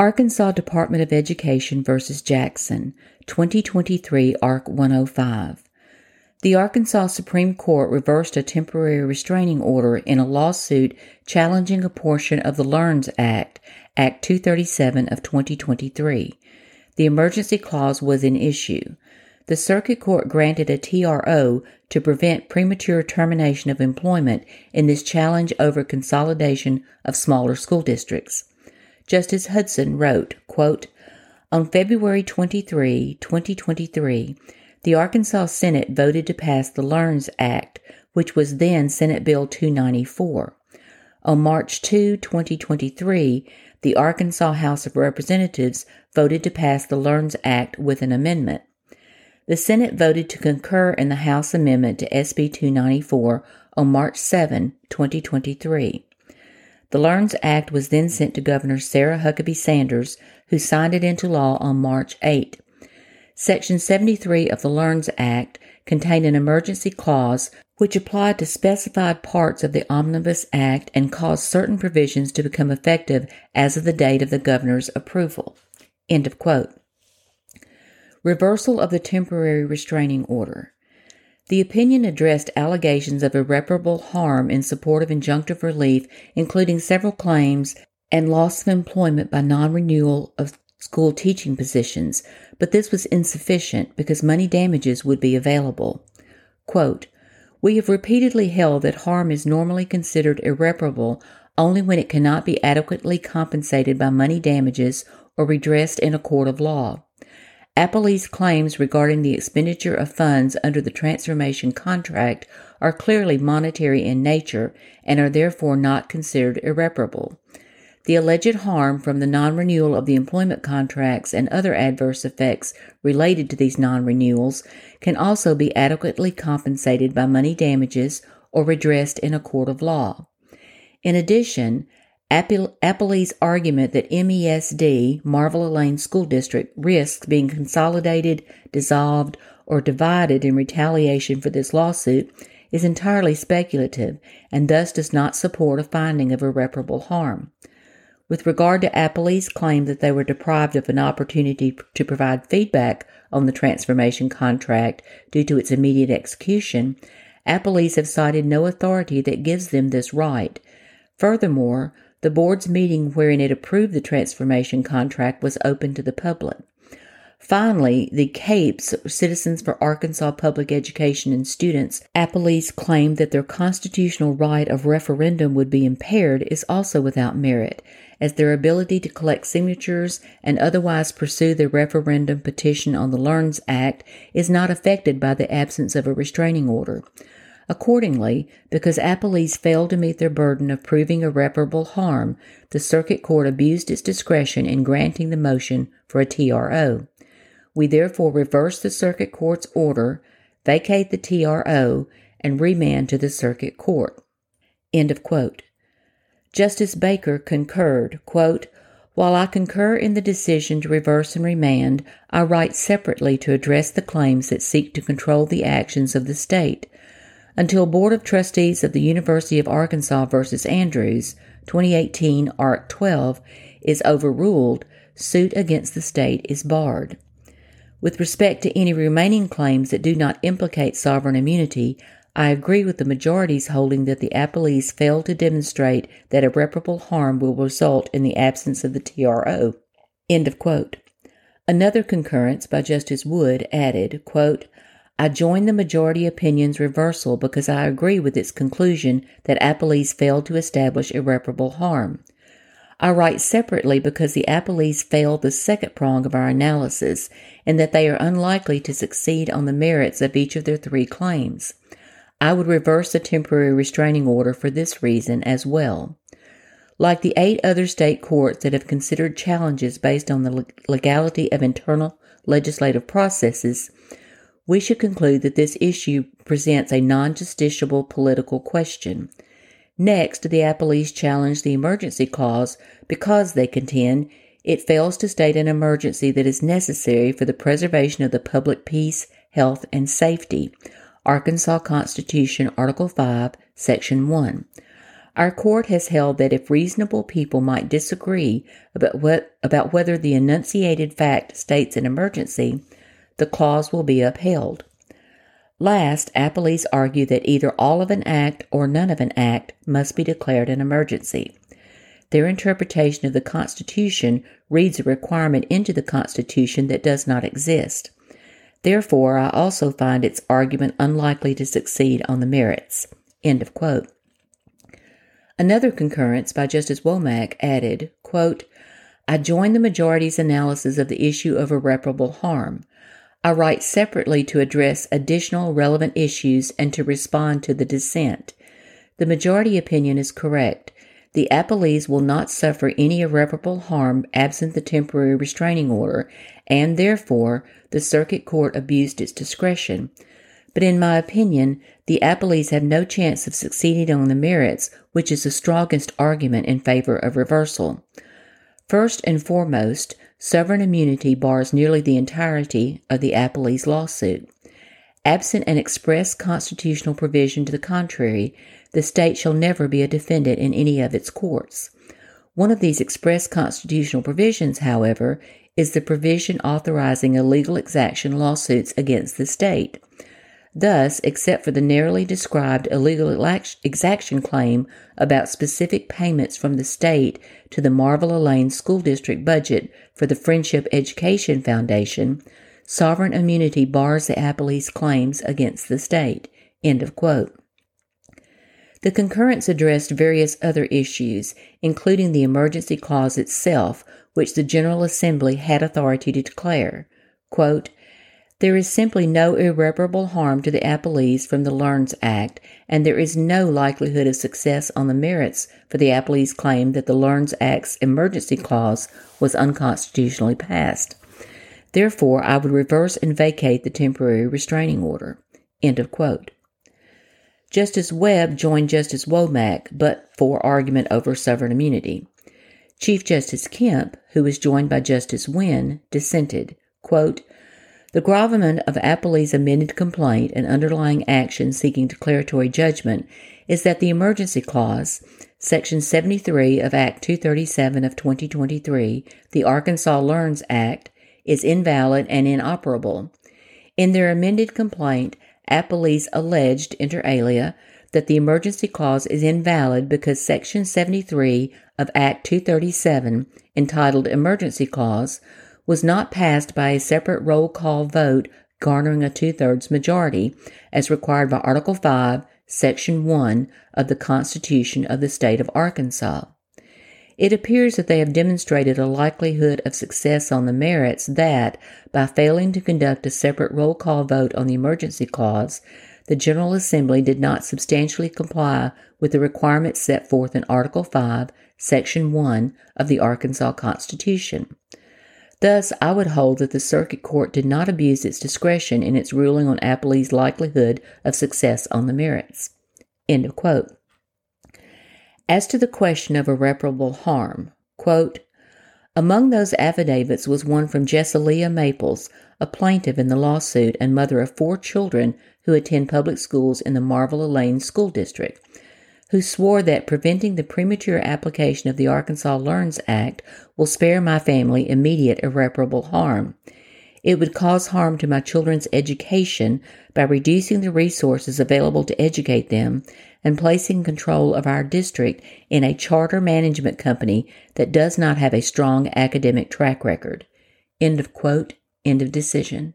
Arkansas Department of Education versus Jackson, 2023 Ark 105. The Arkansas Supreme Court reversed a temporary restraining order in a lawsuit challenging a portion of the LEARNS Act, Act 237 of 2023. The emergency clause was in issue. The Circuit Court granted a TRO to prevent premature termination of employment in this challenge over consolidation of smaller school districts. Justice Hudson wrote, quote, On February 23, 2023, the Arkansas Senate voted to pass the LEARNS Act, which was then Senate Bill 294. On March 2, 2023, the Arkansas House of Representatives voted to pass the LEARNS Act with an amendment. The Senate voted to concur in the House amendment to SB 294 on March 7, 2023. The LEARNS Act was then sent to Governor Sarah Huckabee Sanders, who signed it into law on March 8. Section 73 of the LEARNS Act contained an emergency clause which applied to specified parts of the Omnibus Act and caused certain provisions to become effective as of the date of the governor's approval. End of quote. Reversal of the temporary restraining order. The opinion addressed allegations of irreparable harm in support of injunctive relief, including several claims and loss of employment by non renewal of school teaching positions, but this was insufficient because money damages would be available. Quote, we have repeatedly held that harm is normally considered irreparable only when it cannot be adequately compensated by money damages or redressed in a court of law. Appellee's claims regarding the expenditure of funds under the transformation contract are clearly monetary in nature and are therefore not considered irreparable. The alleged harm from the non renewal of the employment contracts and other adverse effects related to these non renewals can also be adequately compensated by money damages or redressed in a court of law. In addition, Appellee's argument that MESD, Marvell-Elaine School District, risks being consolidated, dissolved, or divided in retaliation for this lawsuit is entirely speculative and thus does not support a finding of irreparable harm. With regard to Appellee's claim that they were deprived of an opportunity to provide feedback on the transformation contract due to its immediate execution, Appellee's have cited no authority that gives them this right. Furthermore, the board's meeting wherein it approved the transformation contract was open to the public. Finally, the CAPES, Citizens for Arkansas Public Education and Students, Appellee's claim that their constitutional right of referendum would be impaired is also without merit, as their ability to collect signatures and otherwise pursue their referendum petition on the LEARNS Act is not affected by the absence of a restraining order. Accordingly, because Appellee's failed to meet their burden of proving irreparable harm, the Circuit Court abused its discretion in granting the motion for a TRO. We therefore reverse the Circuit Court's order, vacate the TRO, and remand to the Circuit Court. End of quote. Justice Baker concurred, quote, while I concur in the decision to reverse and remand, I write separately to address the claims that seek to control the actions of the state. Until Board of Trustees of the University of Arkansas versus Andrews, 2018 Ark 12, is overruled, suit against the state is barred. With respect to any remaining claims that do not implicate sovereign immunity, I agree with the majority's holding that the appellees failed to demonstrate that irreparable harm will result in the absence of the TRO. End of quote. Another concurrence by Justice Wood added, quote, I join the majority opinion's reversal because I agree with its conclusion that appellees failed to establish irreparable harm. I write separately because the appellees failed the second prong of our analysis and that they are unlikely to succeed on the merits of each of their three claims. I would reverse the temporary restraining order for this reason as well. Like the eight other state courts that have considered challenges based on the legality of internal legislative processes, we should conclude that this issue presents a non justiciable political question. Next, the appellees challenge the emergency clause because they contend it fails to state an emergency that is necessary for the preservation of the public peace, health, and safety. Arkansas Constitution, Article 5, Section 1. Our court has held that if reasonable people might disagree about, what, about whether the enunciated fact states an emergency, the clause will be upheld. Last, appellees argue that either all of an act or none of an act must be declared an emergency. Their interpretation of the Constitution reads a requirement into the Constitution that does not exist. Therefore, I also find its argument unlikely to succeed on the merits. End of quote. Another concurrence by Justice Womack added, quote, I join the majority's analysis of the issue of irreparable harm. I write separately to address additional relevant issues and to respond to the dissent. The majority opinion is correct. The appellees will not suffer any irreparable harm absent the temporary restraining order, and therefore the circuit court abused its discretion. But in my opinion, the appellees have no chance of succeeding on the merits, which is the strongest argument in favor of reversal. First and foremost, sovereign immunity bars nearly the entirety of the appellee's lawsuit. Absent an express constitutional provision to the contrary, the state shall never be a defendant in any of its courts. One of these express constitutional provisions, however, is the provision authorizing illegal exaction lawsuits against the state. Thus, except for the narrowly described illegal exaction claim about specific payments from the state to the Marvell-Elaine School District budget for the Friendship Education Foundation, sovereign immunity bars the appellee's claims against the state. End of quote. The concurrence addressed various other issues, including the emergency clause itself, which the General Assembly had authority to declare. Quote, there is simply no irreparable harm to the appellees from the Learns Act, and there is no likelihood of success on the merits for the appellees' claim that the Learns Act's emergency clause was unconstitutionally passed. Therefore, I would reverse and vacate the temporary restraining order. End of quote. Justice Webb joined Justice Womack, but for argument over sovereign immunity. Chief Justice Kemp, who was joined by Justice Wynne, dissented. Quote, the gravamen of Appellee's amended complaint and underlying action seeking declaratory judgment is that the emergency clause, Section 73 of Act 237 of 2023, the Arkansas Learns Act, is invalid and inoperable. In their amended complaint, Appellees alleged, inter alia, that the emergency clause is invalid because Section 73 of Act 237, entitled Emergency Clause, was not passed by a separate roll call vote garnering a two thirds majority, as required by Article 5, Section 1 of the Constitution of the State of Arkansas. It appears that they have demonstrated a likelihood of success on the merits that, by failing to conduct a separate roll call vote on the emergency clause, the General Assembly did not substantially comply with the requirements set forth in Article 5, Section 1 of the Arkansas Constitution. Thus, I would hold that the Circuit Court did not abuse its discretion in its ruling on Appellee's likelihood of success on the merits. End of quote. As to the question of irreparable harm, quote, among those affidavits was one from Jessalia Maples, a plaintiff in the lawsuit and mother of four children who attend public schools in the Marvell-Elaine School District who swore that preventing the premature application of the Arkansas Learns Act will spare my family immediate irreparable harm. It would cause harm to my children's education by reducing the resources available to educate them and placing control of our district in a charter management company that does not have a strong academic track record. End of quote. End of decision.